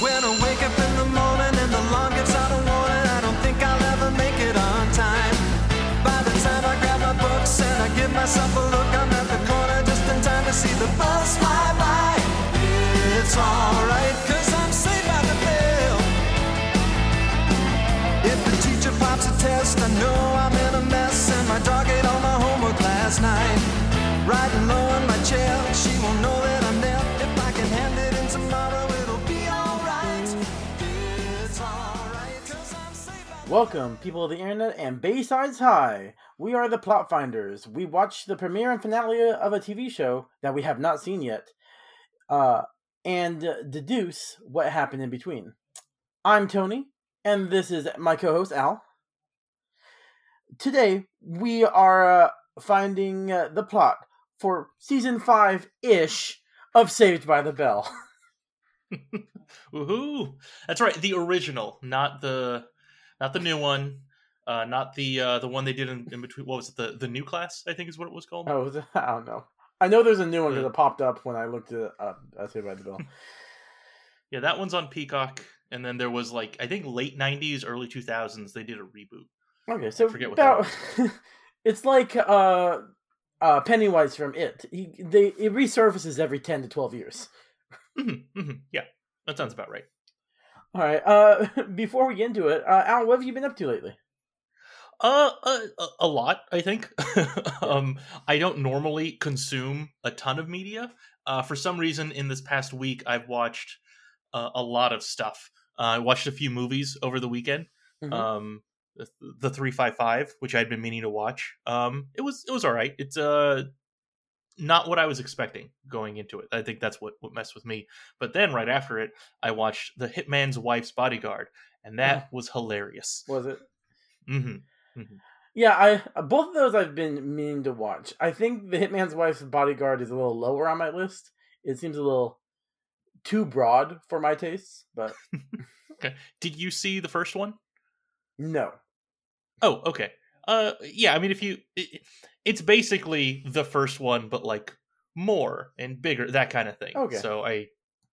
When I wake up in the morning and the alarm gets out of warning, I don't think I'll ever make it on time. By the time I grab my books and I give myself a look, I'm at the corner just in time to see the bus fly by. It's alright, cause I'm saved by the bell. If the teacher pops a test, I know I'm in a mess, and my dog ate all my homework last night. Riding low in my chair, she won't know Welcome, people of the internet and Baysides High. We are the Plot Finders. We watch the premiere and finale of a TV show that we have not seen yet, uh, and uh, deduce what happened in between. I'm Tony, and this is my co-host Al. Today we are uh, finding uh, the plot for season five ish of Saved by the Bell. Woohoo! That's right, the original, not the not the new one, uh, not the uh, the one they did in, in between. What was it? The the new class, I think, is what it was called. Oh? I don't know. I know there's a new one because it popped up when I looked it up. Uh, Saved by the Bell. Yeah, that one's on Peacock, and then there was like I think late '90s, early 2000s. They did a reboot. Okay, so forget what about that it's like uh, uh, Pennywise from It. He they it resurfaces every ten to twelve years. Mhm, mhm, Yeah, that sounds about right. All right. Uh, before we get into it, uh, Al, what have you been up to lately? Uh, a, a- lot, I think. um, I don't normally consume a ton of media. Uh, for some reason, in this past week, I've watched uh, a lot of stuff. Uh, I watched a few movies over the weekend. Mhm. Um, the, the three five five, which I'd been meaning to watch. Um, it was it was all right. It's uh not what I was expecting going into it. I think that's what what messed with me. But then right after it, I watched The Hitman's Wife's Bodyguard, and that was hilarious. Was it? mm-hmm Yeah, I both of those I've been meaning to watch. I think the Hitman's Wife's Bodyguard is a little lower on my list. It seems a little too broad for my tastes, but Okay. Did you see the first one? no. Oh, okay. Uh, yeah. I mean, if you, it, it's basically the first one, but like more and bigger, that kind of thing. Okay. So I,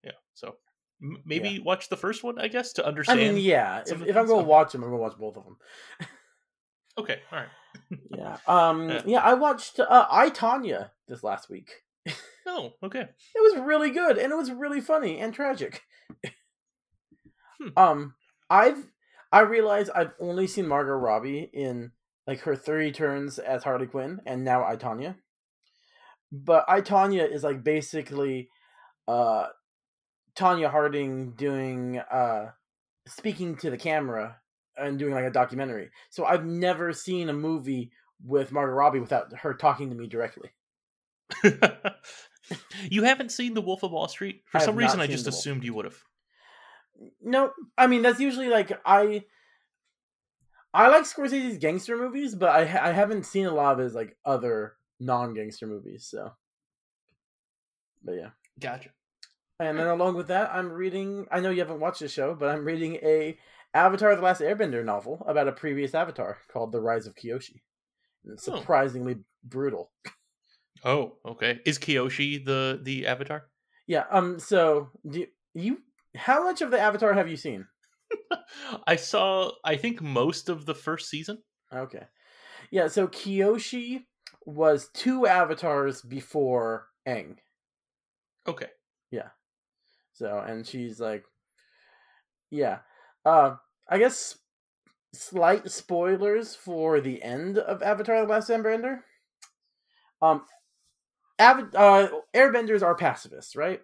yeah. So m- maybe Yeah. watch the first one, I guess, to understand. I mean, yeah. If, if I'm going to watch them, I'm going to watch both of them. Okay. All right. Yeah. Um. Yeah. Yeah. I watched uh, I Tonya this last week. Oh, okay. It was really good, and it was really funny and tragic. Hmm. Um. I've I realize I've only seen Margot Robbie in like her three turns as Harley Quinn, and now I Tonya. But I Tonya is like basically, uh, Tonya Harding doing uh, speaking to the camera and doing like a documentary. So I've never seen a movie with Margot Robbie without her talking to me directly. you haven't seen The Wolf of Wall Street? For I some reason, I just assumed you would have. No, I mean that's usually like I. I like Scorsese's gangster movies, but I ha- I haven't seen a lot of his like other non gangster movies. So, but yeah, Gotcha. and then along with that, I'm reading. I know you haven't watched the show, but I'm reading a Avatar: The Last Airbender novel about a previous Avatar called The Rise of Kyoshi. And it's Oh. surprisingly brutal. Oh, okay. Is Kyoshi the the Avatar? Yeah. Um. So, do you, you how much of the Avatar have you seen? I saw. I think most of the first season. Okay. Yeah, so Kyoshi was two avatars before Aang. Okay. Yeah. So and she's like Yeah. Uh I guess slight spoilers for the end of Avatar the Last Airbender. Um Av- uh airbenders are pacifists, right?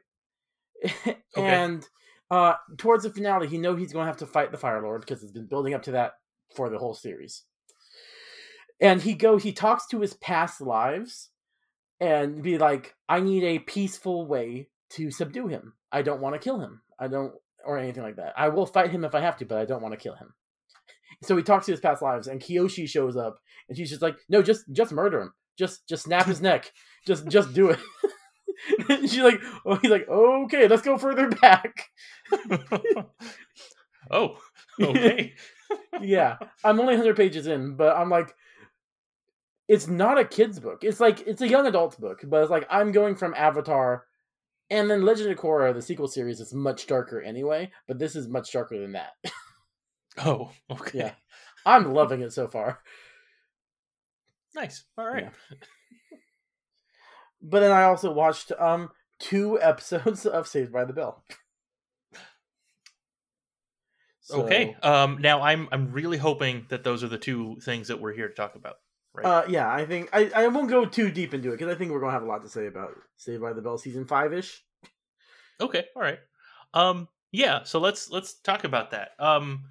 and uh towards the finale he know he's going to have to fight the Fire Lord because it's been building up to that for the whole series. And he go he talks to his past lives and be like I need a peaceful way to subdue him. I don't want to kill him. I don't or anything like that. I will fight him if I have to, but I don't want to kill him. So he talks to his past lives, and Kyoshi shows up, and she's just like, "No, just just murder him. Just just snap his neck. Just just do it." she's like, "Oh, he's like, okay, let's go further back." oh, okay. yeah, I'm only 100 pages in, but I'm like, it's not a kid's book. It's like it's a young adult's book, but it's like I'm going from Avatar And then Legend of Korra, the sequel series, is much darker anyway, but this is much darker than that. Oh, okay. Yeah. I'm loving it so far. Nice. All right. Yeah. But then I also watched um two episodes of Saved by the Bell. So, Okay. Um. Now I'm I'm really hoping that those are the two things that we're here to talk about. Right. Uh, yeah, I think I, I won't go too deep into it because I think we're gonna have a lot to say about Saved by the Bell season five ish. Okay, all right. Um yeah, so let's let's talk about that. Um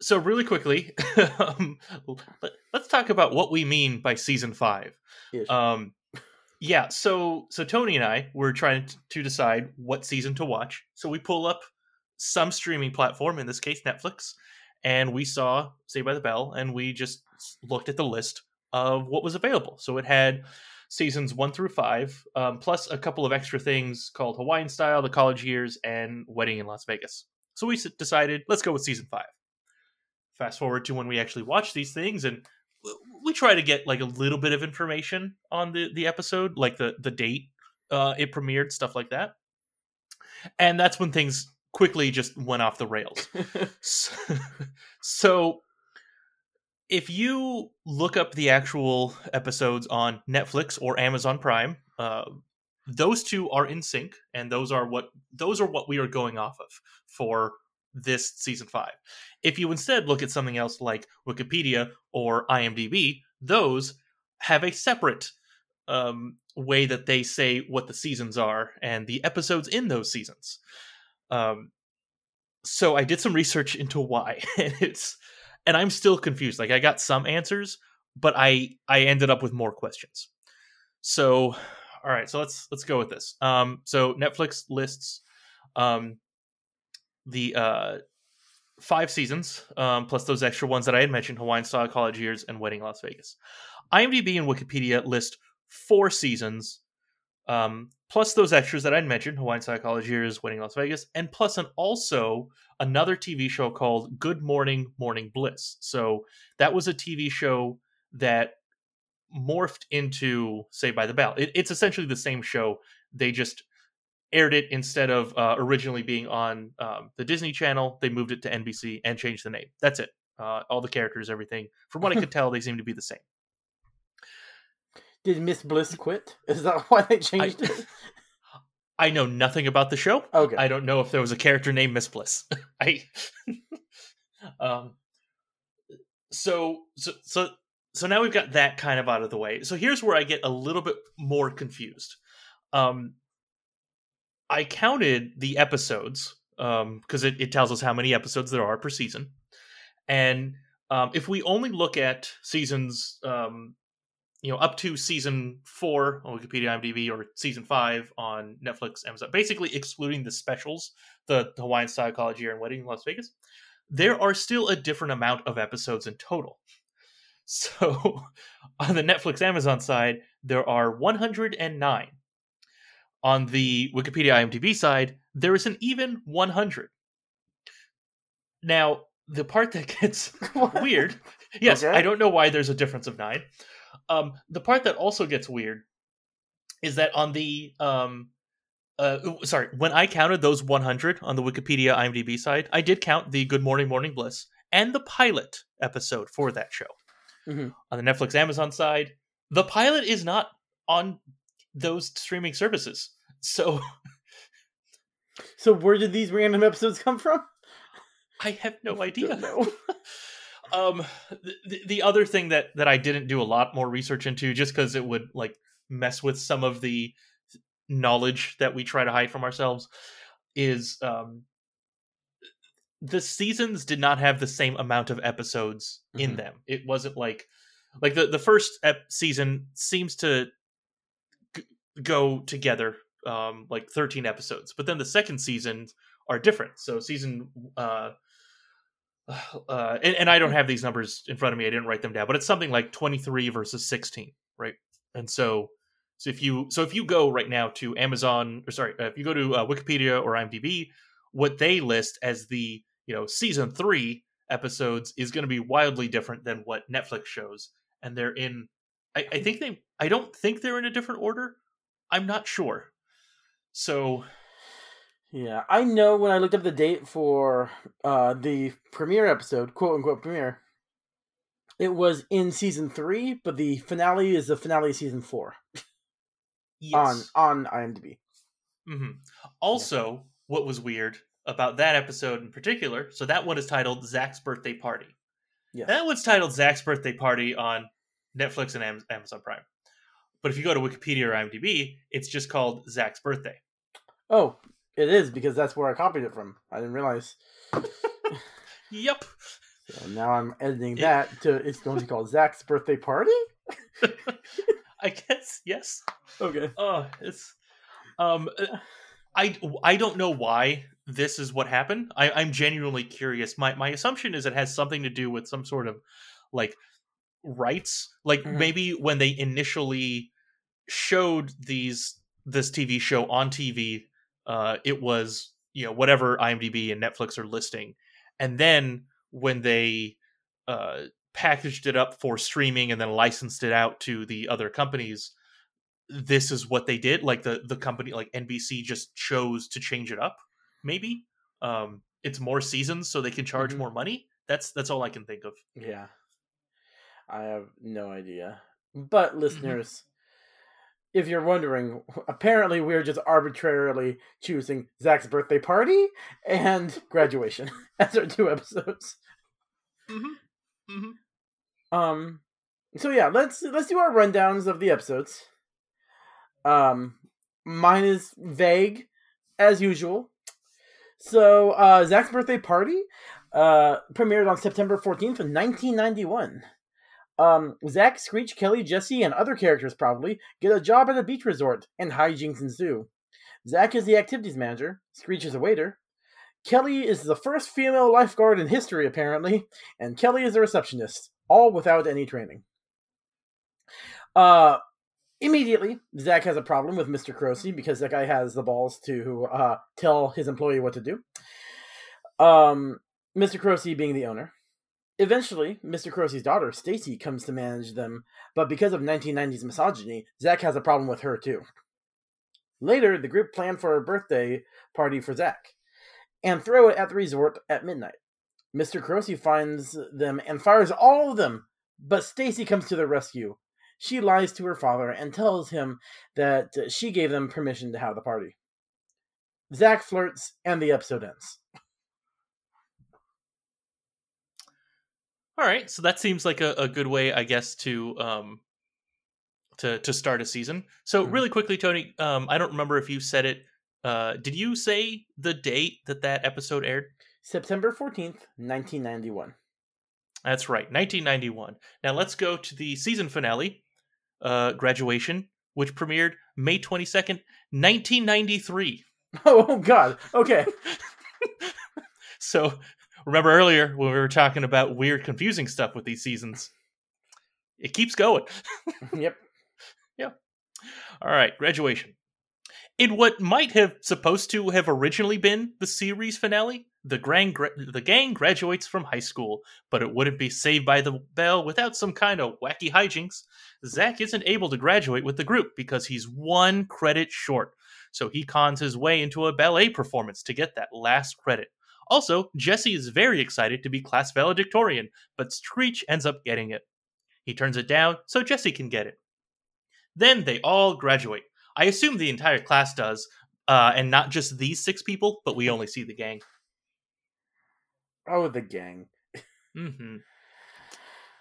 so really quickly, um, let, us talk about what we mean by season 5. Um yeah, so so Tony and I were trying to decide what season to watch. So we pull up some streaming platform, in this case Netflix, and we saw Saved by the Bell and we just looked at the list of what was available. So it had seasons one through five, um, plus a couple of extra things called Hawaiian Style, The College Years, and Wedding in Las Vegas. So we decided, let's go with season five. Fast forward to when we actually watch these things, and we try to get like a little bit of information on the the episode, like the the date uh, it premiered, stuff like that. And that's when things quickly just went off the rails. So, so if you look up the actual episodes on Netflix or Amazon Prime, uh, those two are in sync, and those are what those are what we are going off of for this season five. If you instead look at something else like Wikipedia or IMDb, those have a separate um, way that they say what the seasons are and the episodes in those seasons. Um, so I did some research into why, and it's and I'm still confused. Like I got some answers, but I I ended up with more questions. So, all right, so let's let's go with this. Um, so Netflix lists um the uh five seasons um plus those extra ones that I had mentioned: Hawaiian Style, College Years, and Wedding Las Vegas. IMDb and Wikipedia list four seasons um, plus those extras that I'd mentioned, Hawaiian Style College Years, Wedding Las Vegas, and plus an also another TV show called Good Morning Morning Bliss. So that was a TV show that morphed into Saved by the Bell. It, it's essentially the same show. They just aired it instead of uh, originally being on um, the Disney Channel. They moved it to NBC and changed the name. That's it. Uh, all the characters, everything. From what I could tell, they seem to be the same. Did Miss Bliss quit? Is that why they changed it? I know nothing about the show. Okay. I don't know if there was a character named Miss Bliss. I um so so so so now we've got that kind of out of the way. So here's where I get a little bit more confused. Um I counted the episodes um because it, it tells us how many episodes there are per season. And um if we only look at seasons um you know up to season four on Wikipedia, IMDb, or season five on Netflix, Amazon, basically excluding the specials, the, the Hawaiian Style College Year and Wedding in Las Vegas, there are still a different amount of episodes in total. So on the Netflix Amazon side, there are 109. On the Wikipedia IMDb side, there is an even 100. Now, the part that gets weird, yes, Okay. I don't know why there's a difference of nine. Um, the part that also gets weird is that on the um, uh, sorry, when I counted those 100 on the Wikipedia IMDb side, I did count the Good Morning Morning Bliss and the pilot episode for that show. Mhm. On the Netflix Amazon side, the pilot is not on those streaming services. So So where did these random episodes come from? I have no idea. Know. um the, the other thing that that i didn't do a lot more research into just because it would like mess with some of the knowledge that we try to hide from ourselves is um the seasons did not have the same amount of episodes in Mhm. them it wasn't like like the the first ep- season seems to go together um like 13 episodes but then the second seasons are different so season uh uh, and, and I don't have these numbers in front of me. I didn't write them down, but it's something like 23 versus 16, right? And so, so if you so if you go right now to Amazon or sorry, if you go to uh, Wikipedia or IMDb, what they list as the you know season three episodes is going to be wildly different than what Netflix shows, and they're in. I, I think they. I don't think they're in a different order. I'm not sure. So Yeah, I know when I looked up the date for uh, the premiere episode, quote unquote premiere, it was in season three, but the finale is the finale of season four yes. on on IMDb. Mm-hmm. Also, what was weird about that episode in particular? So that one is titled Zach's birthday party. Yeah. That one's titled Zach's birthday party on Netflix and Amazon Prime. But if you go to Wikipedia or IMDb, it's just called Zach's birthday. Oh, it is because that's where I copied it from. I didn't realize. Yep. So now I'm editing It- that to it's going to be called Zach's birthday party. I guess yes. Okay. Oh, it's um, uh, I I don't know why this is what happened. I, I'm genuinely curious. My my assumption is it has something to do with some sort of like rights. Like Mhm. maybe when they initially showed these this TV show on TV, uh, it was you know whatever IMDb and Netflix are listing, and then when they uh, packaged it up for streaming and then licensed it out to the other companies this is what they did like the the company like nbc just chose to change it up maybe um it's more seasons so they can charge Mhm. more money that's that's all i can think of Yeah. I have no idea. But listeners, if you're wondering, apparently we're just arbitrarily choosing Zach's birthday party and graduation as our two episodes. mm-hmm. Mm-hmm. Um so yeah, let's let's do our rundowns of the episodes. Um mine is vague as usual. So uh Zach's birthday party uh premiered on September 14th of 1991. Um Zach, Screech, Kelly, Jesse, and other characters probably get a job at a beach resort and hijinks ensue. Zach is the activities manager, Screech is a waiter. Kelly is the first female lifeguard in history, apparently, and Kelly is a receptionist, all without any training. Uh, immediately, Zach has a problem with Mr. Carosi because that guy has the balls to uh, tell his employee what to do. Um, Mr. Carosi being the owner. Eventually, Mr. Carosi's daughter, Stacy, comes to manage them, but because of 1990s misogyny, Zack has a problem with her too. Later, the group plan for a birthday party for Zack and throw it at the resort at midnight. Mr. Carosi finds them and fires all of them, but Stacy comes to their rescue. She lies to her father and tells him that she gave them permission to have the party. Zack flirts, and the episode ends. All right so that seems like a, a good way i guess to um to to start a season so Mhm. really quickly tony um i don't remember if you said it uh did you say the date that that episode aired September 14th, 1991. That's right, 1991. Now let's go to the season finale, uh, Graduation, which premiered May 22nd, 1993. Oh, God. Okay. So remember earlier when we were talking about weird, confusing stuff with these seasons? It keeps going. yep. Yep. All right, Graduation. In what might have supposed to have originally been the series finale, the gang, gra- the gang graduates from high school, but it wouldn't be saved by the bell without some kind of wacky hijinks. Zach isn't able to graduate with the group because he's one credit short, so he cons his way into a ballet performance to get that last credit. Also, Jesse is very excited to be class valedictorian, but Screech ends up getting it. He turns it down so Jesse can get it. Then they all graduate. I assume the entire class does, uh, and not just these six people, but we only see the gang. Oh, the gang. hmm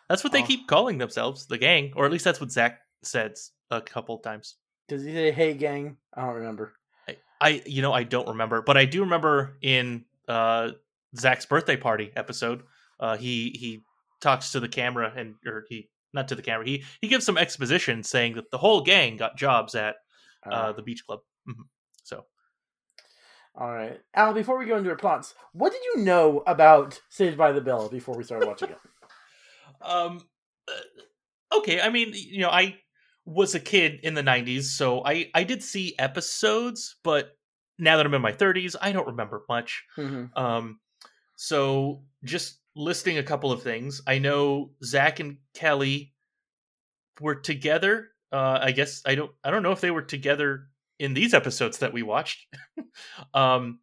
That's what they Oh. keep calling themselves, the gang, or at least that's what Zach says a couple times. Does he say, hey, gang? I don't remember. I, I, you know, I don't remember, but I do remember in uh, Zach's birthday party episode, uh, he he talks to the camera and or he not to the camera. He he gives some exposition saying that the whole gang got jobs at uh, Uh, the beach club. hmm So all right. Al, before we go into our plots, what did you know about Saved by the Bell before we started watching it? Um. uh, Okay, I mean, you know, I was a kid in the '90s, so I I did see episodes, but now that I'm in my 30s, I don't remember much. Mhm. Um, so just listing a couple of things, I know Zach and Kelly were together. Uh, I guess I don't I don't know if they were together in these episodes that we watched, um,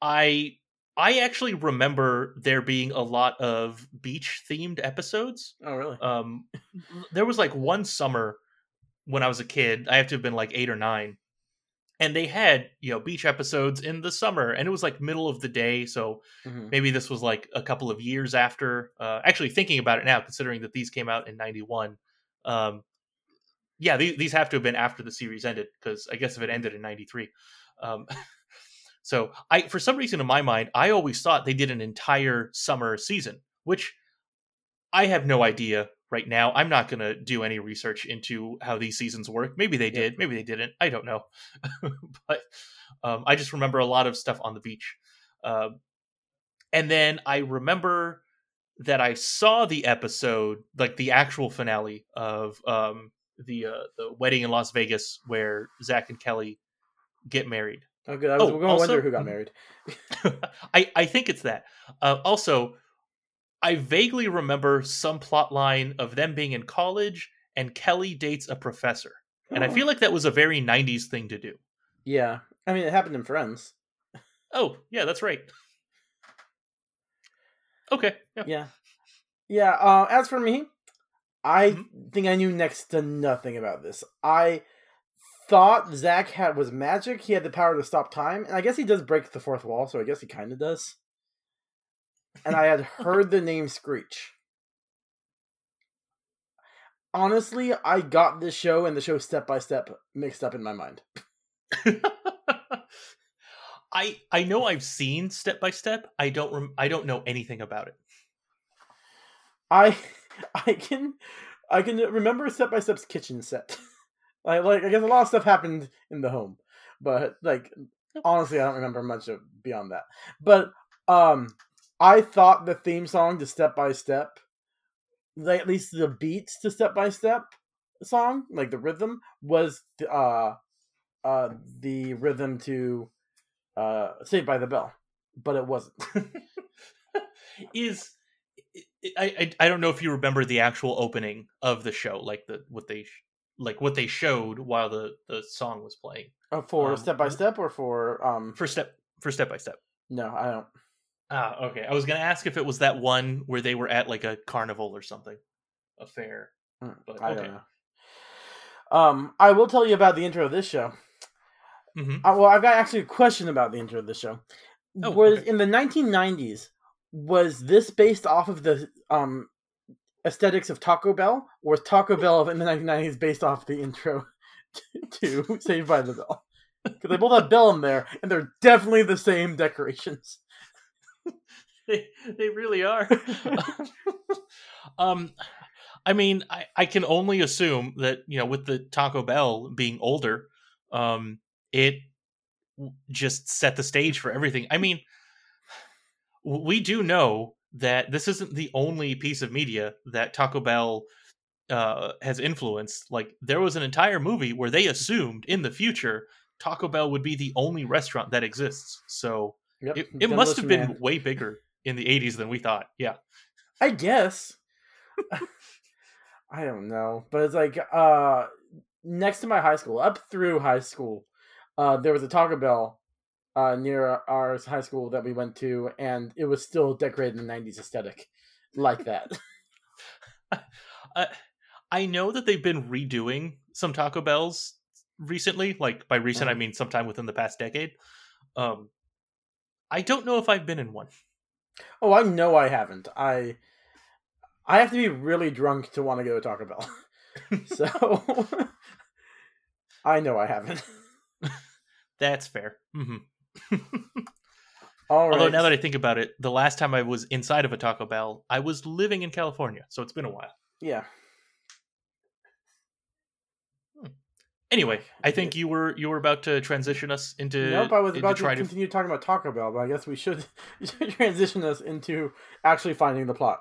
I I actually remember there being a lot of beach themed episodes. Oh, really? Um, there was like one summer when I was a kid. I have to have been like eight or nine, and they had you know beach episodes in the summer, and it was like middle of the day. So Mhm. maybe this was like a couple of years after. Uh, actually, thinking about it now, considering that these came out in '91, um, yeah, these, these have to have been after the series ended because I guess if it ended in '93. Um, so I, for some reason, in my mind, I always thought they did an entire summer season, which I have no idea right now. I'm not going to do any research into how these seasons work. Maybe they Yeah. did, maybe they didn't. I don't know. but um, I just remember a lot of stuff on the beach. Um and then I remember that I saw the episode, like the actual finale of um, the uh, the wedding in Las Vegas, where Zach and Kelly get married. Oh, good. I was Oh, going to wonder who got married. I I think it's that. Uh, also, I vaguely remember some plot line of them being in college and Kelly dates a professor, and I Oh. feel like that was a very '90s thing to do. Yeah. I mean, it happened in Friends. Oh, yeah, that's right. Okay, yeah. Yeah. Yeah. Uh, as for me, I Mhm. think I knew next to nothing about this. I thought Zach had was magic. He had the power to stop time, and I guess he does break the fourth wall. So I guess he kind of does. And I had heard the name Screech. Honestly, I got this show and the show step by step mixed up in my mind. I I know I've seen Step by Step. I don't rem- I don't know anything about it. I I can I can remember Step by Step's kitchen set. like like I guess a lot of stuff happened in the home, but like honestly, I don't remember much of beyond that. But um, I thought the theme song to Step by Step, like at least the beats to Step by Step song, like the rhythm was uh uh the rhythm to uh Saved by the Bell, but it wasn't. Is I, I I don't know if you remember the actual opening of the show, like the what they like what they showed while the the song was playing Uh, for Um, Step by Step or for um for step for step by step. no, I don't. Ah, okay. I was gonna ask if it was that one where they were at like a carnival or something, a fair. Mm, But I okay. don't know. Um, I will tell you about the intro of this show. hmm Uh, well, I've got actually a question about the intro of this show. Oh, was okay. in the 1990s was this based off of the um aesthetics of Taco Bell, or was Taco Bell in the 1990s based off the intro to, to Saved by the Bell? Because they both have Bell in there, and they're definitely the same decorations. They they really are. um, I mean, I I can only assume that you know with the Taco Bell being older, um, it just set the stage for everything. I mean, we do know that this isn't the only piece of media that Taco Bell uh, has influenced. Like there was an entire movie where they assumed in the future Taco Bell would be the only restaurant that exists. So Yep, it, it must have been Man. way bigger in the 80s than we thought. Yeah. I guess. I don't know, but it's like uh next to my high school, up through high school, uh there was a Taco Bell uh near our, high school that we went to, and it was still decorated in the '90s aesthetic, like that. Uh, I know that they've been redoing some Taco Bells recently. Like by recent, I Mhm. mean sometime within the past decade. Um, I don't know if I've been in one. oh, I know I haven't. I I have to be really drunk to want to go to Taco Bell, so I know I haven't. That's fair. Mm-hmm. All right. Although now that I think about it, the last time I was inside of a Taco Bell, I was living in California, so it's been a while. yeah, Anyway, I think you were you were about to transition us into. Nope, I was about to try continue talking about Taco Bell, but I guess we should transition us into actually finding the plot.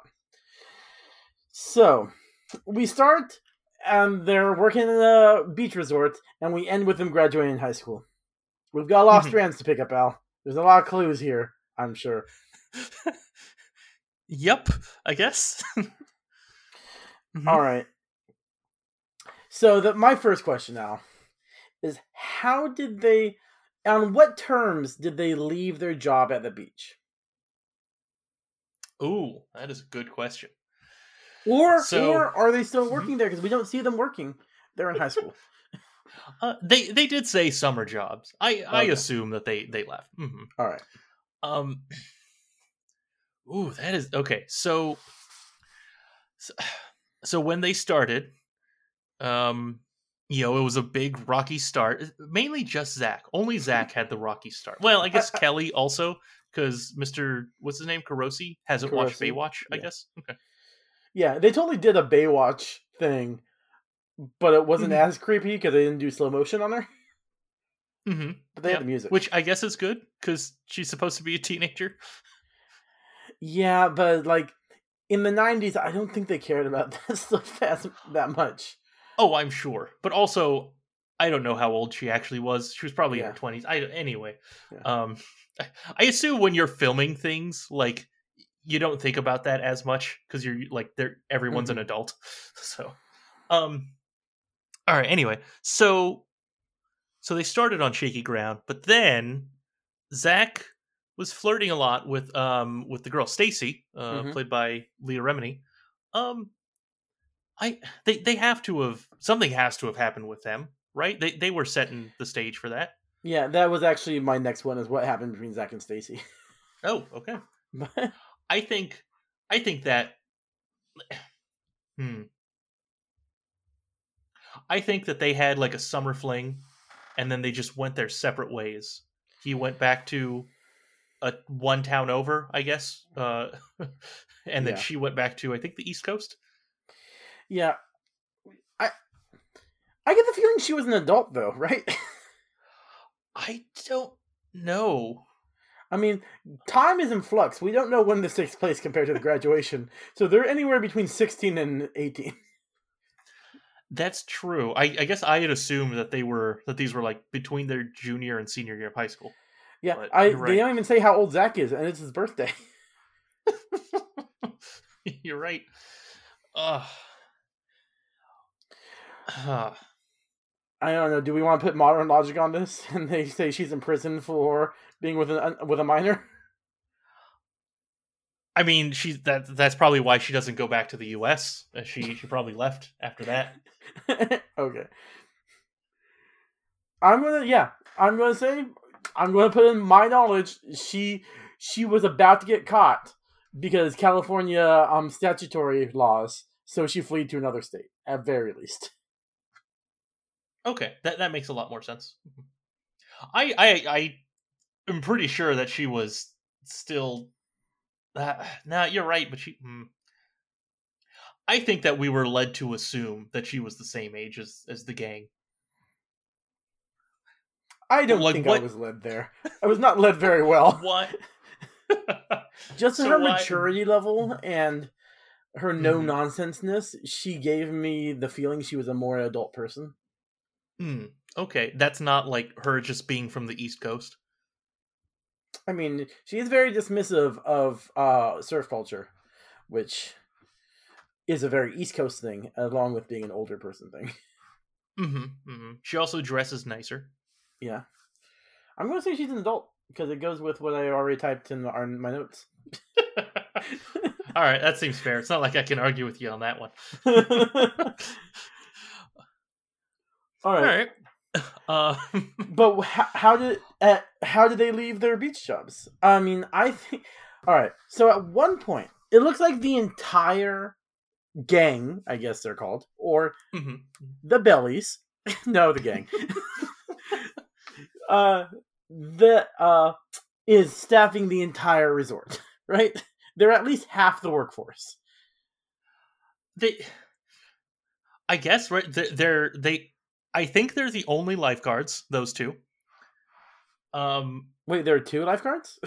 So, we start, and they're working in a beach resort, and we end with them graduating high school. We've got a lot of Mhm. strands to pick up, Al. There's a lot of clues here, I'm sure. Yep, I guess. Mhm. All right. So, the, my first question now is how did they on what terms did they leave their job at the beach? Ooh, that is a good question. Or So- or are they still Mhm. working there because we don't see them working. They're in high school. Uh, they they did say summer jobs. I I assume that they they left. hmm All right. Um. Ooh, that is okay. So, so, so when they started, um, you know, it was a big rocky start. Mainly just Zach. Only Zach had the rocky start. Well, I guess Kelly also, because Mister what's his name, Carosi, hasn't watched Carosi, Baywatch. I yeah. guess. Okay. Yeah, they totally did a Baywatch thing, but it wasn't Mhm. as creepy because they didn't do slow motion on her. hmm But they Yeah, had the music. Which I guess is good because she's supposed to be a teenager. yeah, but like in the '90s, I don't think they cared about that stuff as, that much. Oh, I'm sure. But also, I don't know how old she actually was. She was probably in her twenties. I anyway. Yeah. Um, I- I assume when you're filming things, like you don't think about that as much because you're like they're everyone's Mm-hmm. an adult. So, um, all right. Anyway, so so they started on shaky ground, but then Zach was flirting a lot with um with the girl Stacy, uh, Mhm. played by Leah Remini. Um, I they they have to have something has to have happened with them, right? They they were setting the stage for that. Yeah, that was actually my next one. Is what happened between Zach and Stacy. Oh, okay. I think I think that hmm I think that they had like a summer fling and then they just went their separate ways. He went back to a one town over, I guess. Uh and then Yeah. she went back to I think the East Coast. Yeah, I I get the feeling she was an adult though, right? I don't know. I mean, time is in flux. We don't know when this takes place compared to the graduation. So they're anywhere between 16 and 18. That's true. I, I guess I had assumed that they were that these were like between their junior and senior year of high school. Yeah, But I you're they don't even say how old Zach is, and it's his birthday. You're right. Ugh. Uh, I don't know. Do we want to put modern logic on this? And they say she's in prison for being with an with a minor. I mean, she's that. That's probably why she doesn't go back to the U.S. Uh, She she probably left after that. okay. I'm gonna yeah. I'm gonna say I'm gonna put in my knowledge. She she was about to get caught because California um statutory laws. So she fled to another state at very least. Okay, that that makes a lot more sense. I I I am pretty sure that she was still. Uh, nah, you're right, but she. hmm. I think that we were led to assume that she was the same age as as the gang. I don't Like, think what- I was led there. I was not led very well. What? Just So her why- maturity level and her no Mhm. nonsenseness, she gave me the feeling she was a more adult person. Hmm. Okay, that's not like her just being from the East Coast. I mean, she is very dismissive of uh, surf culture, which is a very East Coast thing, along with being an older person thing. Mm-hmm, mm-hmm. She also dresses nicer. yeah, I'm going to say she's an adult because it goes with what I already typed in, the, in my notes. All right, that seems fair. It's not like I can argue with you on that one. All All right, right. Uh, but how, how did uh, how did they leave their beach jobs? I mean, I think. All right, so at one point, it looks like the entire gang, I guess they're called, or mhm. the bellies no the gang uh the uh is staffing the entire resort right they're at least half the workforce They, I guess, right? They're, they're they. I think they're the only lifeguards. Those two. Um. wait there are two lifeguards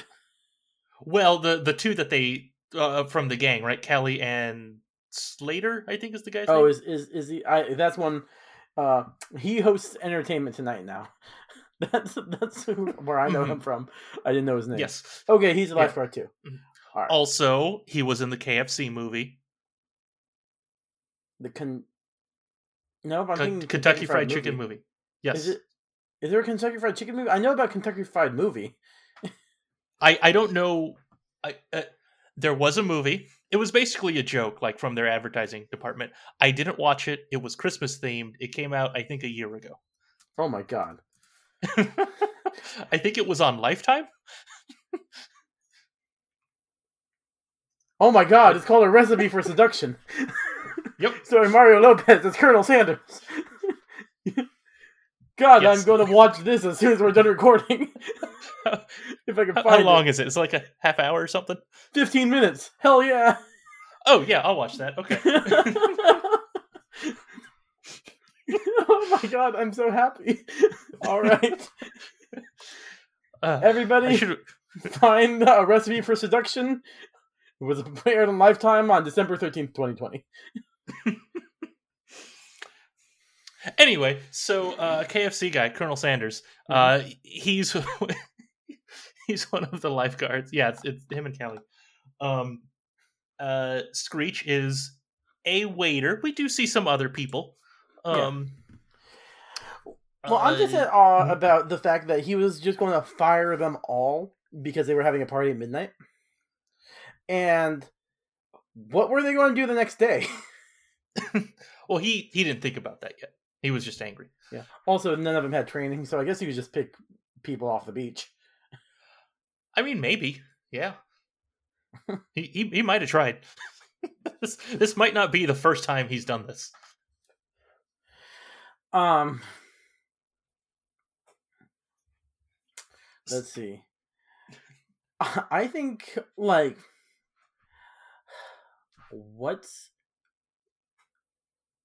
Well, the the two that they uh, from the gang, right? Kelly and Slater, I think is the guy. oh name. is is is he i that's one uh he hosts entertainment tonight now that's that's who, where i know him from i didn't know his name yes. okay he's a Yeah. lifeguard too Mhm. all right Also, he was in the KFC movie, the con no but I'm Ken- thinking Kentucky, Fried Chicken movie. Yes. is it Is there a Kentucky Fried Chicken movie? I know about Kentucky Fried Movie. I I don't know. I uh, there was a movie. It was basically a joke, like from their advertising department. I didn't watch it. It was Christmas themed. It came out, I think, a year ago. Oh my god. I think it was on Lifetime. Oh my god, it's called A Recipe for Seduction. Yep. Starring Mario Lopez as Colonel Sanders. God, Yes. I'm going to watch this as soon as we're done recording. if I can find how long it. is it? It's like a half hour or something. 15 minutes. Hell yeah. Oh yeah, I'll watch that. Okay. oh my god, I'm so happy. All right. Uh, Everybody, should. find a recipe for seduction. It was aired on Lifetime on December 13th, 2020. Anyway, so uh, KFC guy, Colonel Sanders, uh, he's he's one of the lifeguards. Yeah, it's, it's him and Kelly. Um, uh, Screech is a waiter. We do see some other people. Um, Well, I'm just uh, at awe about the fact that he was just going to fire them all because they were having a party at midnight. And what were they going to do the next day? well, he he didn't think about that yet. He was just angry. yeah. Also, none of them had training, so I guess he could just pick people off the beach. I mean, maybe. Yeah. he he, he might have tried. this this might not be the first time he's done this. Um, let's see. I think like what's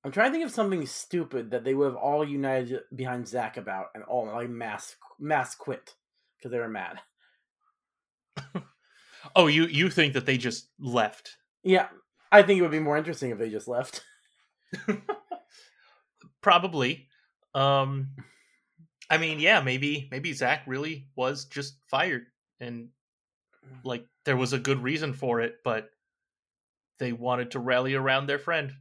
I'm trying to think of something stupid that they would have all united behind Zach about and all like mass mass quit because they were mad. Oh, you you think that they just left? Yeah, I think it would be more interesting if they just left. Probably. Um I mean, yeah, maybe maybe Zach really was just fired and like there was a good reason for it, but they wanted to rally around their friend.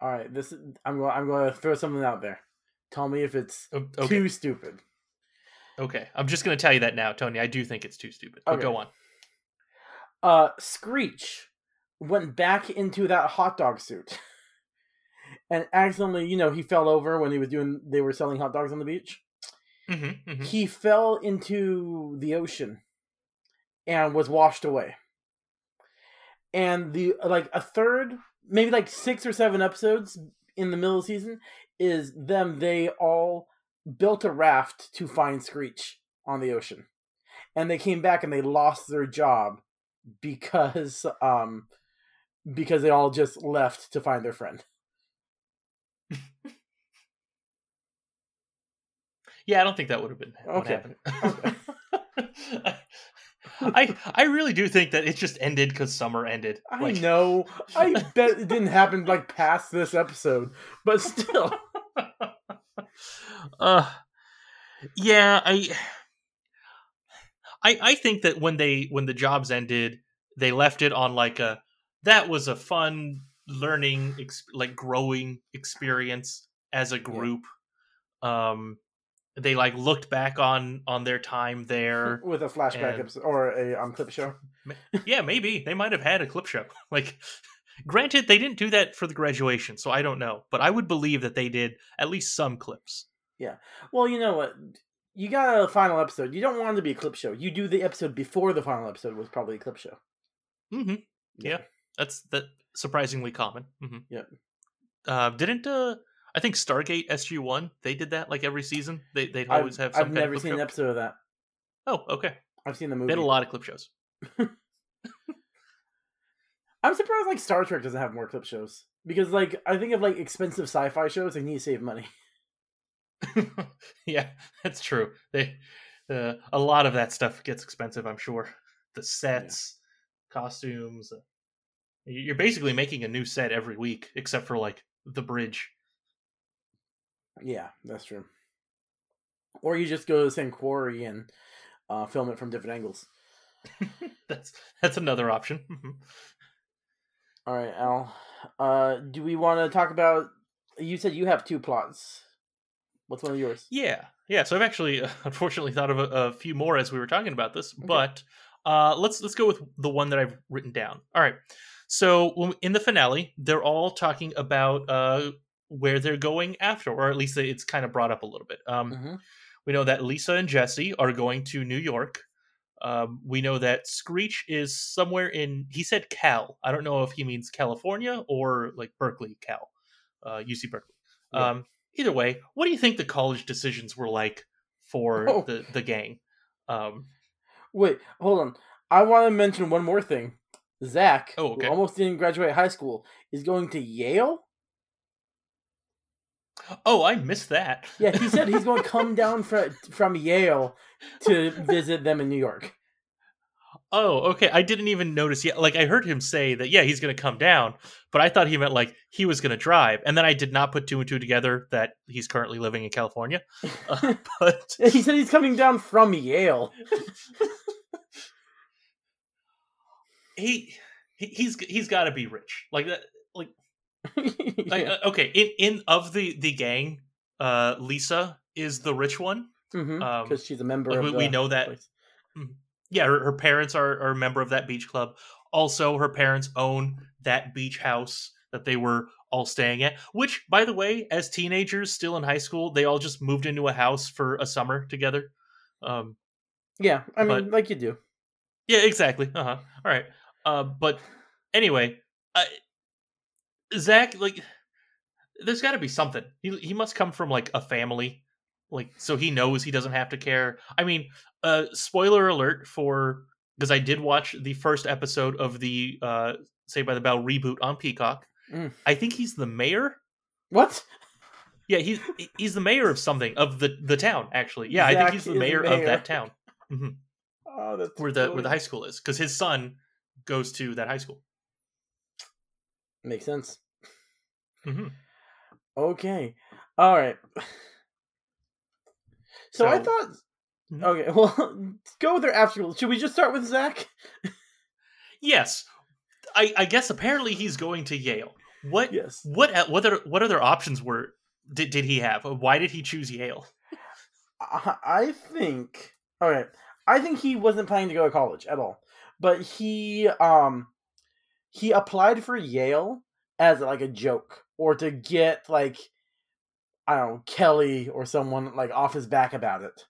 All right, this I'm going I'm going to throw something out there. Tell me if it's Okay. too stupid. Okay. I'm just going to tell you that now, Tony. I do think it's too stupid. But Okay. go on. uh Screech went back into that hot dog suit and accidentally, you know, he fell over when he was doing they were selling hot dogs on the beach. Mhm. mhm. He fell into the ocean and was washed away. And the like a third, maybe like 6 or 7 episodes in the middle of the season is them they all built a raft to find Screech on the ocean. And they came back and they lost their job because um because they all just left to find their friend. Yeah, I don't think that would have been what Okay. I I really do think that it just ended because summer ended. I Like, know. I bet it didn't happen like past this episode, but still. uh yeah i i i think that when they when the jobs ended they left it on like a that was a fun learning ex- like growing experience as a group um they like looked back on on their time there with a flashback And- episode or a um, clip show. yeah maybe they might have had a clip show like granted they didn't do that for the graduation so i don't know but i would believe that they did at least some clips Yeah. Well, you know what? You got a final episode. You don't want it to be a clip show. You do the episode before the final episode was probably a clip show. hmm Yeah, that's that surprisingly common. hmm Yeah. Uh, didn't uh, I think Stargate SG One they did that like every season? They they'd I've, always have. Some I've kind never seen an episode of that. Oh, okay. I've seen the movie. They had a lot of clip shows. I'm surprised like Star Trek doesn't have more clip shows because like I think of like expensive sci-fi shows they need to save money. yeah, that's true. They uh, a lot of that stuff gets expensive. I'm sure the sets, costumes. uh, You're basically making a new set every week, except for like the bridge. Yeah, that's true. Or you just go to the same quarry and uh, film it from different angles. that's that's another option. Mhm. All right, Al. Uh, do we want to talk about? You said you have two plots. What's one of yours? Yeah, yeah. So I've actually, uh, unfortunately, thought of a, a few more as we were talking about this, but uh, let's let's go with the one that I've written down. All right. So in the finale, they're all talking about uh, where they're going after, or at least it's kind of brought up a little bit. Um, Mm-hmm. We know that Lisa and Jesse are going to New York. Um, we know that Screech is somewhere in. He said Cal. I don't know if he means California or like Berkeley, Cal, uh, UC Berkeley. Yeah. Um, either way, what do you think the college decisions were like for Oh. the the gang? Um, Wait, hold on. I want to mention one more thing. Zach, Oh, okay. who almost didn't graduate high school, is going to Yale. Oh, I missed that. Yeah, he said he's going to come down from from Yale to visit them in New York. Oh, okay. I didn't even notice yet. Like I heard him say that, yeah, he's going to come down, but I thought he meant like he was going to drive, and then I did not put two and two together that he's currently living in California. Uh, but he said he's coming down from Yale. he, he he's he's got to be rich. Like that. Like uh, okay, in in of the the gang, uh, Lisa is the rich one. because um, she's a member like, of we, the we know that place. yeah, her, her parents are, are a member of that beach club. Also, her parents own that beach house that they were all staying at. Which, by the way, as teenagers still in high school, they all just moved into a house for a summer together. Um, Yeah, I mean, but- like you do. yeah, exactly. Uh huh. All right. Uh, but anyway, uh, Zach, like, there's got to be something. He he must come from like a family, like so he knows he doesn't have to care. I mean, uh, spoiler alert for because I did watch the first episode of the uh, Saved by the Bell reboot on Peacock. Mm. I think he's the mayor. What? Yeah, he's he's the mayor of something of the the town. Actually, yeah, I think he's the the mayor, of that town. hmm Oh, that's where the where the high school is because his son goes to that high school. Makes sense. hmm Okay, all right. So, I So- thought. Mhm. Okay, well, go with their after. Should we just start with Zach? Yes, I, I guess apparently he's going to Yale. What Yes. what uh, what other what other options were did did he have? Why did he choose Yale? I I think. All right. I think he wasn't planning to go to college at all, but he um he applied for Yale as like a joke or to get like I don't know Kelly or someone like off his back about it,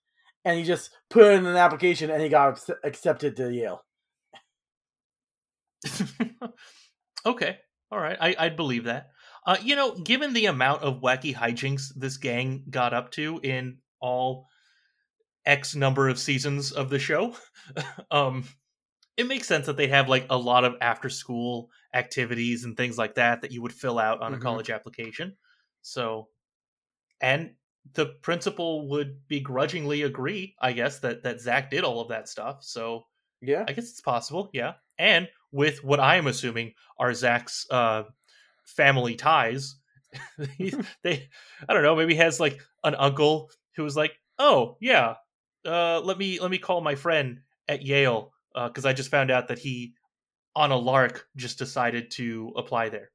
and he just put in an application and he got accepted to Yale. okay, all right, I, I'd believe that. Uh, you know, given the amount of wacky hijinks this gang got up to in all X number of seasons of the show, um, it makes sense that they have like a lot of after school activities and things like that that you would fill out on Mhm. a college application. So, and the principal would begrudgingly agree, I guess, that that Zach did all of that stuff. So, Yeah. I guess it's possible, yeah. And with what I am assuming are Zach's uh, family ties, they, I don't know, maybe he has like an uncle who was like, "Oh yeah, uh, let me let me call my friend at Yale Uh, because I just found out that he, on a lark, just decided to apply there,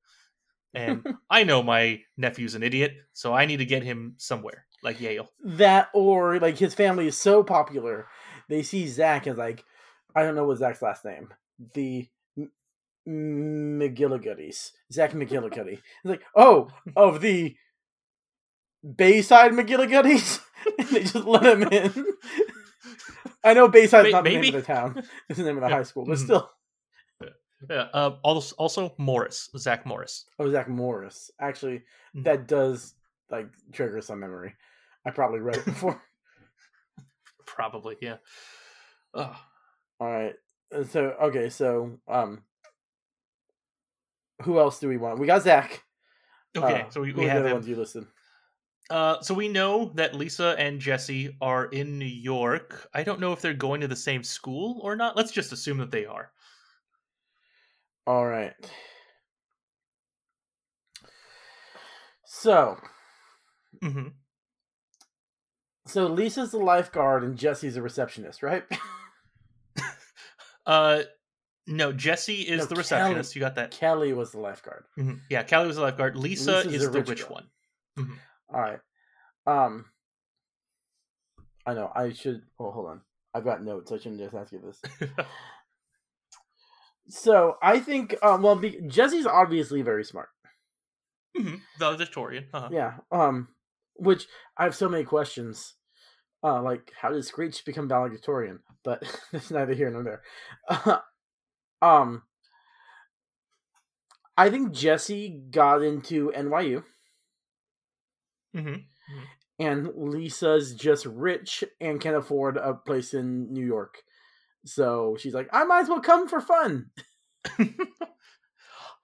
and I know my nephew's an idiot, so I need to get him somewhere like Yale." that or like his family is so popular, they see Zach as like I don't know what Zach's last name. The M-. Zach McGillicuddy. It's like, oh, of the Bayside McGilligoodies? and they just let him in. I know Bayside's not the name of the town. It's the name of the Yeah. high school, but Mhm. still. Yeah. Uh, also, also Morris, Zach Morris. Oh, Zach Morris. Actually, Mhm. that does like trigger some memory. I probably read it before. Probably, yeah. Ugh. All right. Uh, So okay, so um, who else do we want? We got Zach. Okay, Uh, so we, we the have him. ones you listed. Uh, so we know that Lisa and Jesse are in New York. I don't know if they're going to the same school or not. Let's just assume that they are. All right. So, hmm so Lisa's the lifeguard and Jesse's a receptionist, right? Uh, no, Jesse is No, the receptionist. You got that? Kelly was the lifeguard. Mhm. Yeah, Kelly was the lifeguard. Lisa Lisa's is the rich girl. one. All right. Um, I know. I should. Oh, hold on. I've got notes. I shouldn't just ask you this. So I think, um, well, be, Jesse's obviously very smart. hmm Valedictorian. Uh-huh. Yeah. Um, which I have so many questions. Uh, like how did Screech become valedictorian? But it's neither here nor there. um, I think Jesse got into NYU, hmm and Lisa's just rich and can afford a place in New York. So she's like, I might as well come for fun.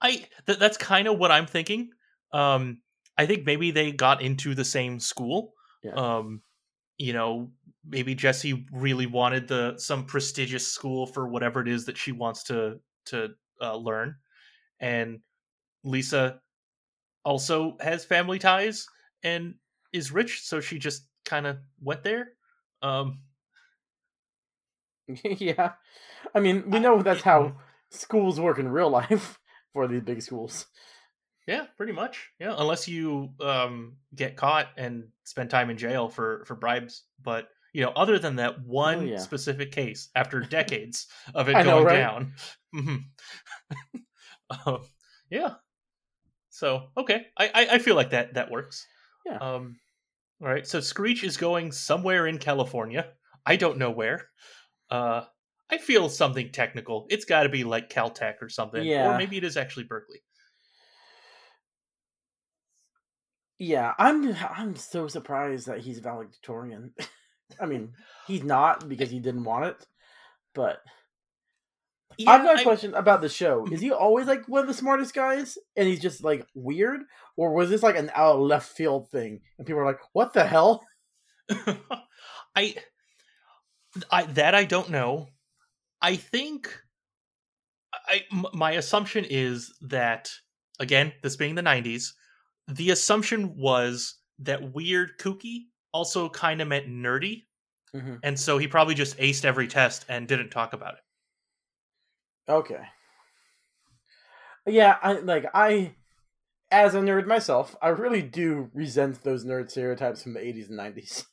I th- that's kind of what I'm thinking. Um, I think maybe they got into the same school. Yeah. Um, you know, maybe Jesse really wanted the some prestigious school for whatever it is that she wants to to uh, learn, and Lisa also has family ties and is rich, so she just kind of went there. Um, yeah. I mean, we I- know that's it- how schools work in real life for these big schools. Yeah, pretty much. Yeah, unless you um, get caught and spend time in jail for for bribes. But you know, other than that one Oh, yeah. specific case, after decades of it I know, going right? down, Mhm. Um, yeah. So okay, I, I I feel like that that works. Yeah. Um. All right. So Screech is going somewhere in California. I don't know where. Uh. I feel something technical. It's got to be like Caltech or something, Yeah. or maybe it is actually Berkeley. Yeah, I'm I'm so surprised that he's valedictorian. I mean, he's not because he didn't want it, but I've got a I- question about the show. Is he always like one of the smartest guys, and he's just like weird, or was this like an out of left field thing, and people are like, "What the hell?" I, I that I don't know. I think I m- my assumption is that again, this being the '90s, the assumption was that weird, kooky also kind of meant nerdy, Mhm. and so he probably just aced every test and didn't talk about it. Okay. Yeah, I like I as a nerd myself, I really do resent those nerd stereotypes from the 80s and 90s.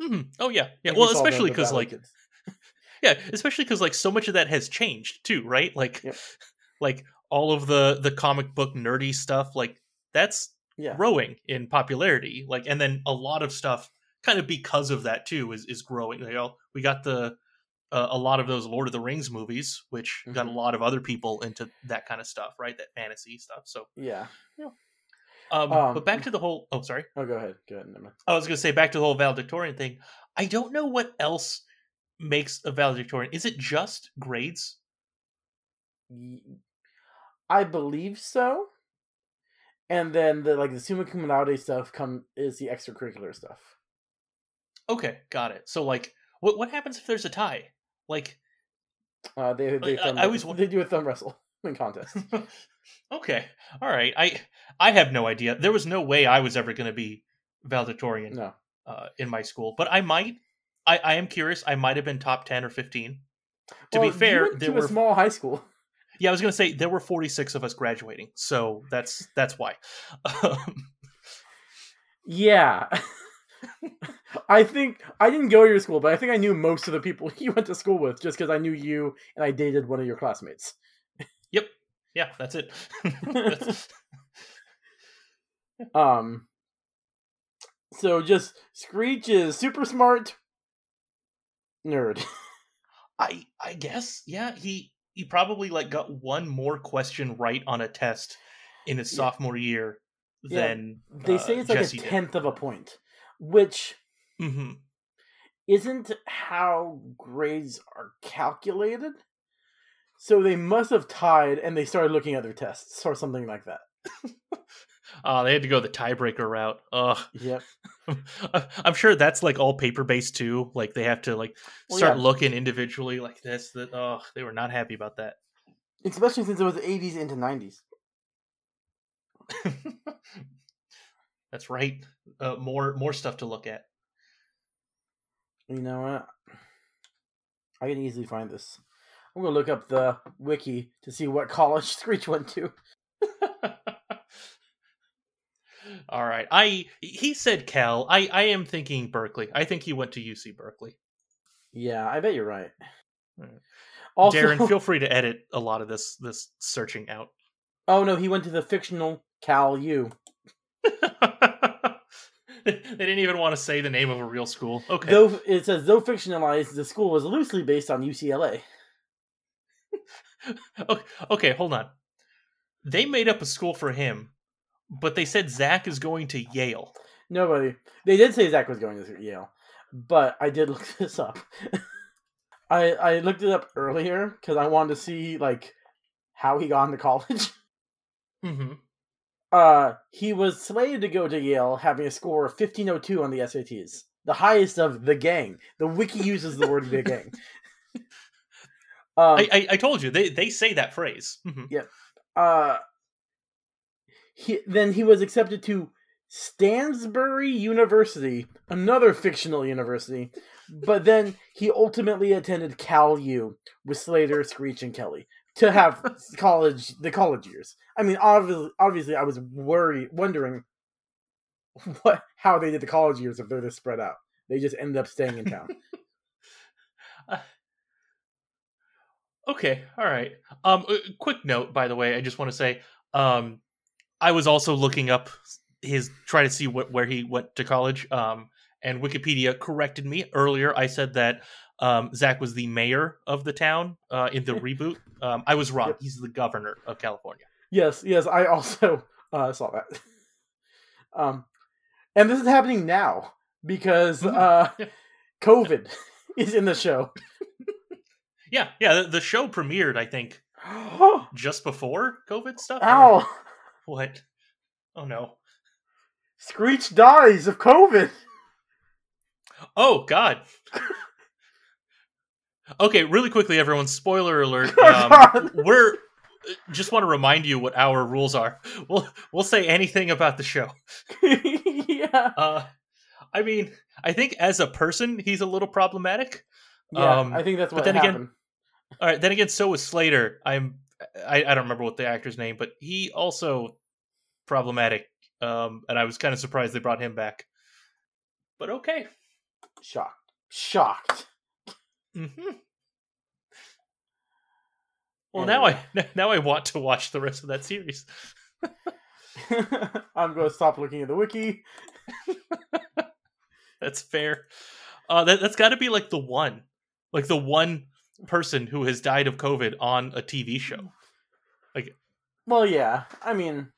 Mhm. Oh yeah, yeah. Like we Well, especially because like Kids. yeah, especially because like so much of that has changed too, right? Like, Yep. like all of the the comic book nerdy stuff, like that's yeah. growing in popularity like and then a lot of stuff kind of because of that too is is growing you know we got the uh, a lot of those lord of the rings movies which got a Mhm. lot of other people into that kind of stuff right that fantasy stuff so Yeah. um, Um, but back to the whole oh sorry Oh, go ahead. Go ahead. Never mind. i was gonna say back to the whole valedictorian thing i don't know what else makes a valedictorian is it just grades I believe so. And then the like the summa cum laude stuff come is the extracurricular stuff. okay got it so like what what happens if there's a tie like Uh, they they I- I thumb, always wa- they do a thumb wrestle in contest. okay all right i i have no idea there was no way i was ever going to be valedictorian No, uh, in my school but i might I, I am curious i might have been top 10 or 15 to Well, be fair there were a small high school. yeah i was going to say there were 46 of us graduating so that's that's why um, Yeah. I think I didn't go to your school, but I think I knew most of the people you went to school with just because I knew you and I dated one of your classmates. Yep. Yeah that's it That's- Um. So just Screech is super smart nerd. i i guess yeah he he probably like got one more question right on a test in his Yeah. sophomore year Yeah, than They uh, say it's like Jesse a did. tenth of a point, which Mhm. isn't how grades are calculated. So they must have tied and they started looking at their tests or something like that. Oh, they had to go the tiebreaker route. Ugh. Yep. I'm sure that's like all paper based too. Like they have to like Well, start yeah. looking individually like this. That oh, they were not happy about that. Especially since it was 80s into 90s. that's right. Uh, more more stuff to look at. You know what? I can easily find this. I'm gonna look up the wiki to see what college Screech went to. All right. I he said Cal. I I am thinking Berkeley. I think he went to UC Berkeley. Yeah, I bet you're right. Alright. Also, Darren, feel free to edit a lot of this this searching out. oh no, he went to the fictional Cal U. they didn't even want to say the name of a real school. Okay. Though it says though fictionalized, the school was loosely based on UCLA. okay, okay, hold on. They made up a school for him, but they said Zach is going to Yale. Nobody. They did say Zach was going to Yale, but I did look this up. I I looked it up earlier because I wanted to see like how he got into college. Mm-hmm. Uh, he was slated to go to Yale, having a score of fifteen oh two on the SATs, the highest of the gang. The wiki uses the word the gang. Um, I, I I told you they they say that phrase. Mhm. uh, he then he was accepted to Stansbury University, another fictional university, but then he ultimately attended Cal U with Slater, Screech, and Kelly to have college the college years. I mean, obviously, obviously, I was worried, wondering what how they did the college years if they're this spread out. They just ended up staying in town. Okay, all right. Um, uh, quick note, by the way, I just want to say, um, I was also looking up his try to see what where he went to college. Um, and Wikipedia corrected me earlier. I said that um, Zach was the mayor of the town uh, in the reboot. Um, I was wrong. He's the governor of California. Yes, yes, I also uh, saw that. Um, and this is happening now because Mhm. uh, COVID is in the show. Yeah, yeah. The, the show premiered, I think, just before COVID stuff. I. What? Oh no. Screech dies of COVID. Oh God. okay, really quickly, everyone. Spoiler alert. Um, we're just want to remind you what our rules are. We'll we'll say anything about the show. yeah, Uh, I mean, I think as a person, he's a little problematic. yeah. Um, I think that's but what then again- All right, then again, so was Slater. I'm I, I don't remember what the actor's name, but he also problematic. Um, and I was kind of surprised they brought him back. But okay. Shocked, shocked. hmm Well, now I now I want to watch the rest of that series. I'm going to stop looking at the wiki. That's fair. Uh, that that's got to be like the one, like the one person who has died of COVID on a TV show. Like, well, yeah. I mean,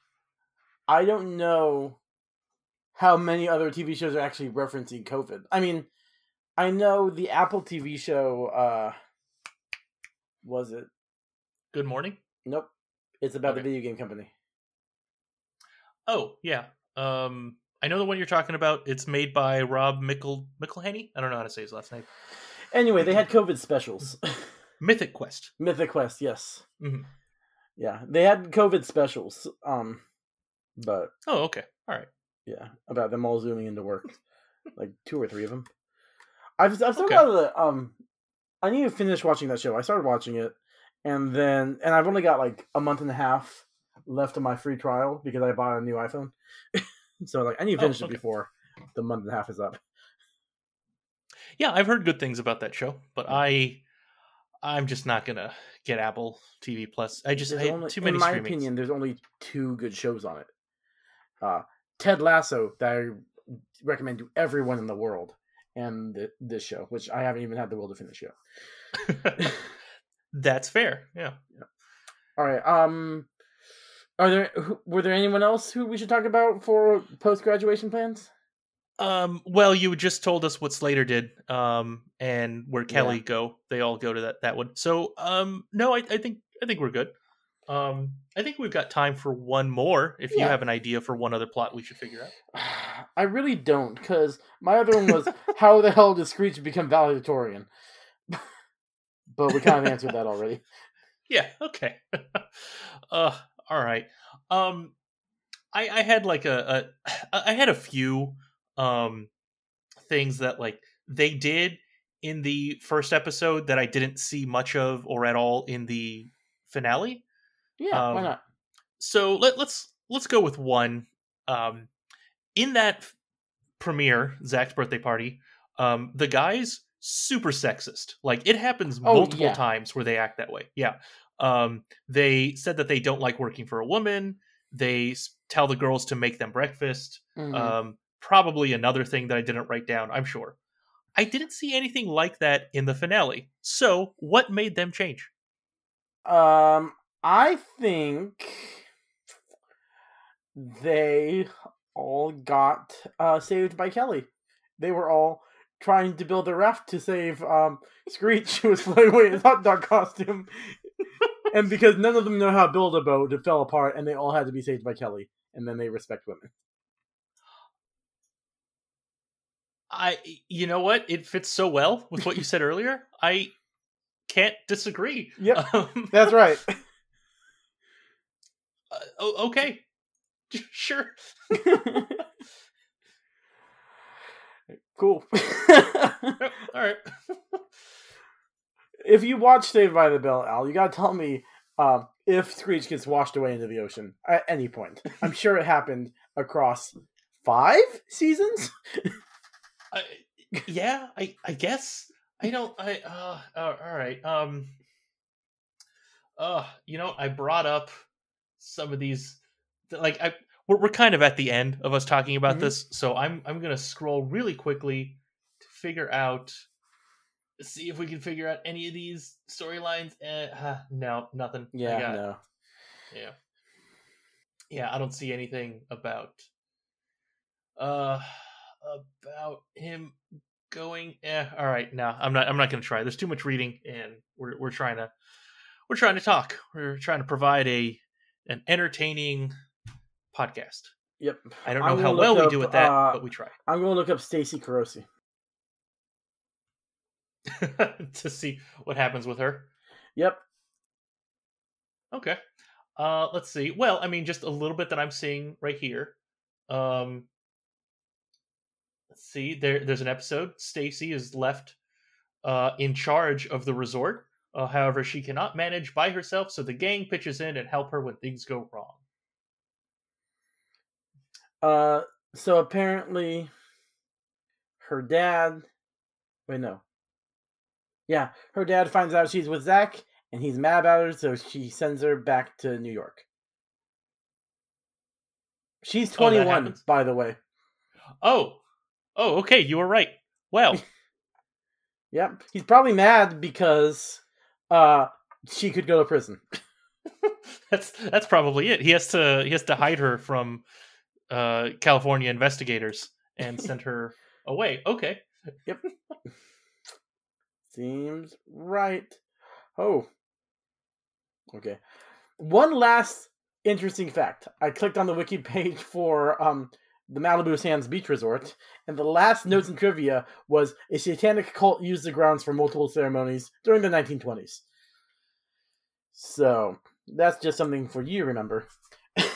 I don't know how many other TV shows are actually referencing COVID. I mean, I know the Apple TV show. uh Was it? Good morning. Nope. It's about the video game company. Oh yeah. Um, I know the one you're talking about. It's made by Rob Mickle McElhenney. I don't know how to say his last name. Anyway, they had COVID specials. Mythic Quest. Mythic Quest, yes. Mhm. Yeah, they had COVID specials. Um, but Oh, okay. All right. yeah, about them all zooming into work, like two or three of them. I've I've still Okay. got the um. I need to finish watching that show. I started watching it, and then and I've only got like a month and a half left of my free trial because I bought a new iPhone. so like I need to Oh, finish it before the month and a half is up. Yeah, I've heard good things about that show, but I, I'm just not gonna get Apple TV Plus. I just I, only, too many in my streamings. opinion, there's only two good shows on it. Uh, Ted Lasso that I recommend to everyone in the world, and th- this show, which I haven't even had the will to finish yet. That's fair. Yeah. All right. Um, are there who- were there anyone else who we should talk about for post graduation plans? Um. Well, you just told us what Slater did. Um. And where Kelly go. They all go to that that one. So. Um. No, I, I think I think we're good. Um. I think we've got time for one more. If you have an idea for one other plot we should figure out. I really don't, because my other one was how the hell does Screech become valedictorian? but we kind of answered that already. Yeah. Okay. uh. All right. Um. I I had like a, a I had a few um things that like they did in the first episode that I didn't see much of or at all in the finale. Yeah, why Um, not? So let, let's let's go with one. Um, in that premiere, Zach's birthday party, um, the guys super sexist. Like it happens Oh, multiple yeah. times where they act that way. Yeah. Um, they said that they don't like working for a woman. They tell the girls to make them breakfast. Mhm. Um, probably another thing that I didn't write down. I'm sure. I didn't see anything like that in the finale. So, what made them change? Um, I think they all got uh, saved by Kelly. They were all trying to build a raft to save um, Screech, who was flying away in his hot dog costume. and because none of them know how to build a boat, it fell apart, and they all had to be saved by Kelly. And then they respect women. I, you know what? It fits so well with what you said earlier. I can't disagree. Yep, Um, that's right. Uh, okay, sure. cool. All right. if you watch Saved by the Bell, Al, you gotta tell me um, if Screech gets washed away into the ocean at any point. I'm sure it happened across five seasons. I, yeah, I I guess I don't. I uh, uh all right. Um. Uh, you know, I brought up some of these. Like I, we're we're kind of at the end of us talking about Mhm. this, so I'm I'm gonna scroll really quickly to figure out. See if we can figure out any of these storylines. Eh, huh, no, nothing. Yeah, no. yeah. Yeah, I don't see anything about uh about him going eh all right no i'm not i'm not gonna try there's too much reading and we're we're trying to we're trying to talk we're trying to provide a an entertaining podcast Yep. i don't know how well look we do with that uh, but we try I'm gonna look up Stacy Carosi. to see what happens with her Yep. Okay. Uh let's see. Well, I mean just a little bit that I'm seeing right here. Um let's see. There there's an episode. Stacy is left uh in charge of the resort. Uh, however, she cannot manage by herself, so the gang pitches in and help her when things go wrong. Uh, so apparently, her dad. Wait, no. Yeah, her dad finds out she's with Zach, and he's mad about her, so she sends her back to New York. She's Oh, 21, happens? by the way. Oh. Oh, okay, you were right. Well, Yep. He's probably mad because uh she could go to prison. that's that's probably it. He has to he has to hide her from uh California investigators and send her away. Okay. Yep. Seems right. Oh. Okay. One last interesting fact. I clicked on the wiki page for um the Malibu Sands Beach Resort, and the last hmm. notes and trivia was a satanic cult used the grounds for multiple ceremonies during the 1920s. So that's just something for you to remember.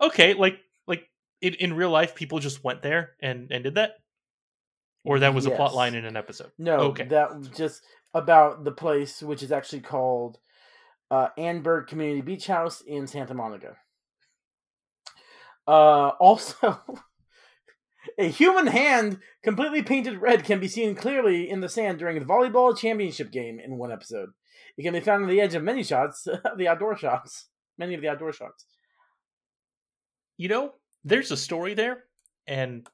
okay, like like in, in real life, people just went there and and did that, or that was a plot line in an episode. No, Okay. that was just about the place, which is actually called uh, Annenberg Community Beach House in Santa Monica. Uh, also, a human hand completely painted red can be seen clearly in the sand during the volleyball championship game in one episode. It can be found on the edge of many shots, the outdoor shots, many of the outdoor shots. You know, there's a story there, and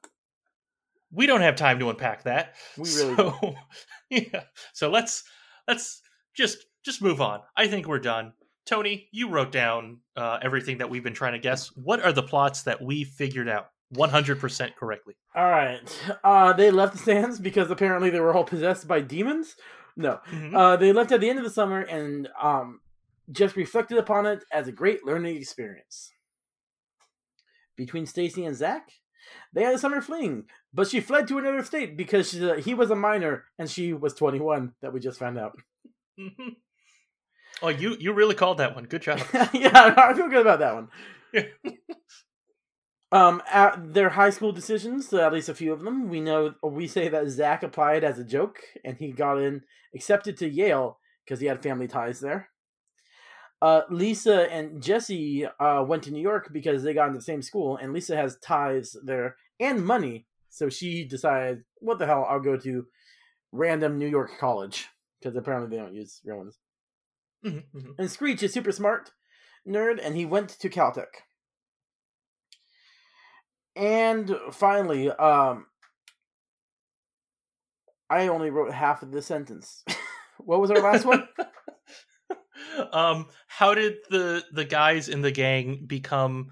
we don't have time to unpack that. We really so, yeah. So let's let's just just move on. I think we're done. Tony, you wrote down uh, everything that we've been trying to guess. What are the plots that we figured out 100% correctly? All right, uh, they left the sands because apparently they were all possessed by demons. No, Mhm. Uh, they left at the end of the summer and um, just reflected upon it as a great learning experience. Between Stacy and Zach, they had a summer fling, but she fled to another state because she, he was a minor and she was 21. That we just found out. Mhm. Oh, you you really called that one. Good job. yeah, I feel good about that one. Um, at their high school decisions, at least a few of them, we know we say that Zach applied as a joke, and he got in accepted to Yale because he had family ties there. Uh, Lisa and Jesse uh, went to New York because they got into the same school, and Lisa has ties there and money. So she decided, what the hell, I'll go to random New York college because apparently they don't use real ones. Mhm, mhm. And Screech is super smart nerd, and he went to Caltech. And finally, um, I only wrote half of the sentence. what was our last one? um, how did the the guys in the gang become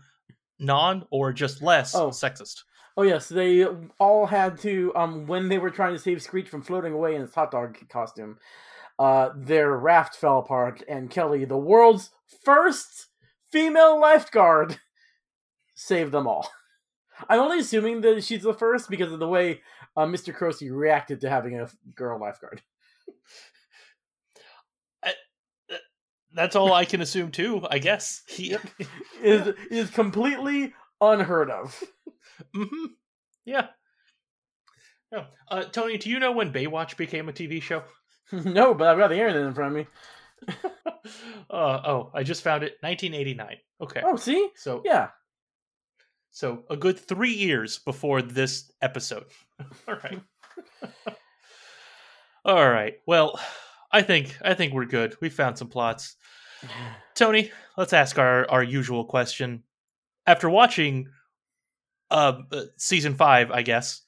non or just less Oh. sexist? Oh yes, they all had to um when they were trying to save Screech from floating away in his hot dog costume. Uh, their raft fell apart, and Kelly, the world's first female lifeguard, saved them all. I'm only assuming that she's the first because of the way uh, Mr. Carosi reacted to having a girl lifeguard. That's all I can assume too. I guess. He, Is is completely unheard of. hmm Yeah. Yeah. Uh, Tony, do you know when Baywatch became a TV show? no, but I've got the internet in front of me. uh, oh, I just found it. 1989. Okay. Oh, see, So yeah, so a good three years before this episode. All right. All right. Well, I think I think we're good. We found some plots. Tony, let's ask our our usual question. After watching uh, uh season 5, I guess,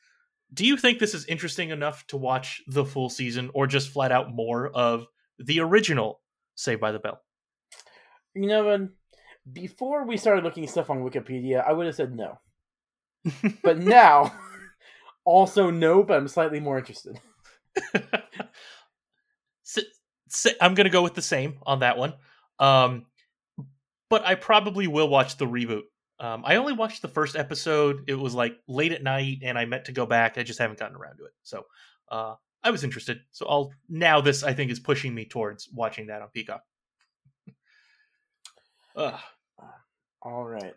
do you think this is interesting enough to watch the full season or just flat out more of the original Saved by the Bell? you know, when before we started looking stuff on Wikipedia, I would have said no. But now, also no, but I'm slightly more interested. I'm gonna go with the same on that one. Um, but I probably will watch the reboot. Um, I only watched the first episode. It was like late at night, and I meant to go back. I just haven't gotten around to it. So uh, I was interested. So I'll now this I think is pushing me towards watching that on Peacock. Ugh. All right.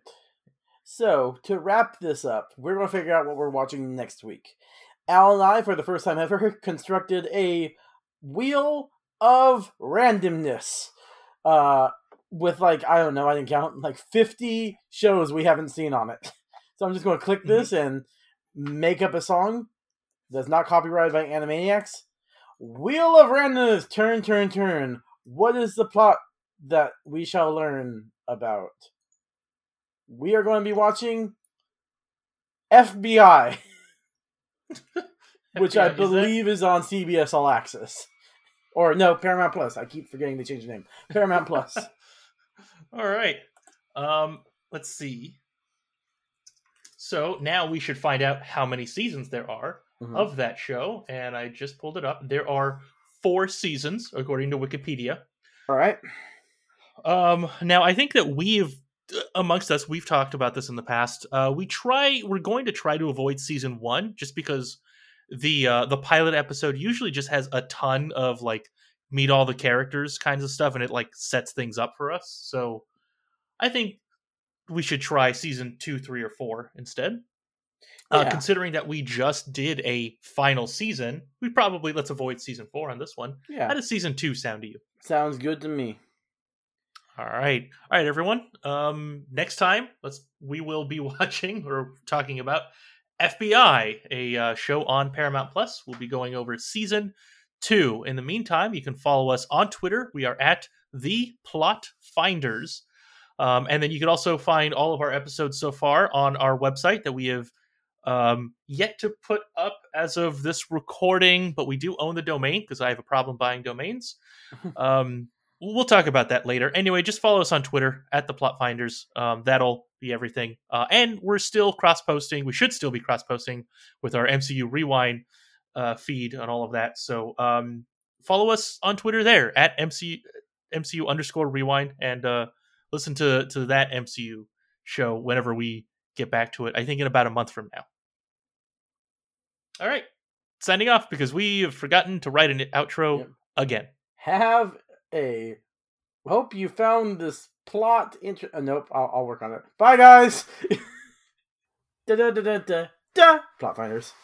So to wrap this up, we're gonna figure out what we're watching next week. Al and I, for the first time ever, constructed a wheel of randomness. Uh, with like I don't know, I didn't count like fifty shows we haven't seen on it. So I'm just gonna click mm-hmm. this and make up a song that's not copyrighted by Animaniacs. Wheel of randomness, turn, turn, turn. What is the plot that we shall learn about? We are going to be watching FBI, which I FBI, is believe is on CBS All Access. Or no, Paramount Plus. I keep forgetting to change the name. Paramount Plus. All right. Um, let's see. So now we should find out how many seasons there are Mhm. of that show, and I just pulled it up. There are four seasons according to Wikipedia. All right. Um, now I think that we've amongst us we've talked about this in the past. Uh, we try we're going to try to avoid season one just because the uh, the pilot episode usually just has a ton of like meet all the characters kinds of stuff, and it like sets things up for us. So I think we should try season two, three, or four instead. Uh, considering that we just did a final season, we probably let's avoid season four on this one. yeah How Yeah. does season two sound to you? Sounds good to me. All right, all right, everyone. Um, next time, let's we will be watching or talking about FBI, a uh, show on Paramount Plus. We'll be going over season two. In the meantime, you can follow us on Twitter. We are at the Plot Finders, um, and then you can also find all of our episodes so far on our website that we have um, yet to put up as of this recording, but we do own the domain because I have a problem buying domains. um, we'll talk about that later. Anyway, just follow us on Twitter at the Plot Finders. Um, that'll be everything. Uh, and we're still cross posting. We should still be cross posting with our MCU Rewind uh, feed and all of that. So um, follow us on Twitter there at MCU, MCU underscore Rewind and uh, listen to to that MCU show whenever we get back to it. I think in about a month from now. All right, signing off because we have forgotten to write an outro Yep. again. Have a. Hope you found this plot. Inter- uh, nope, I'll, I'll work on it. Bye, guys. da da da da da da. Plot finders.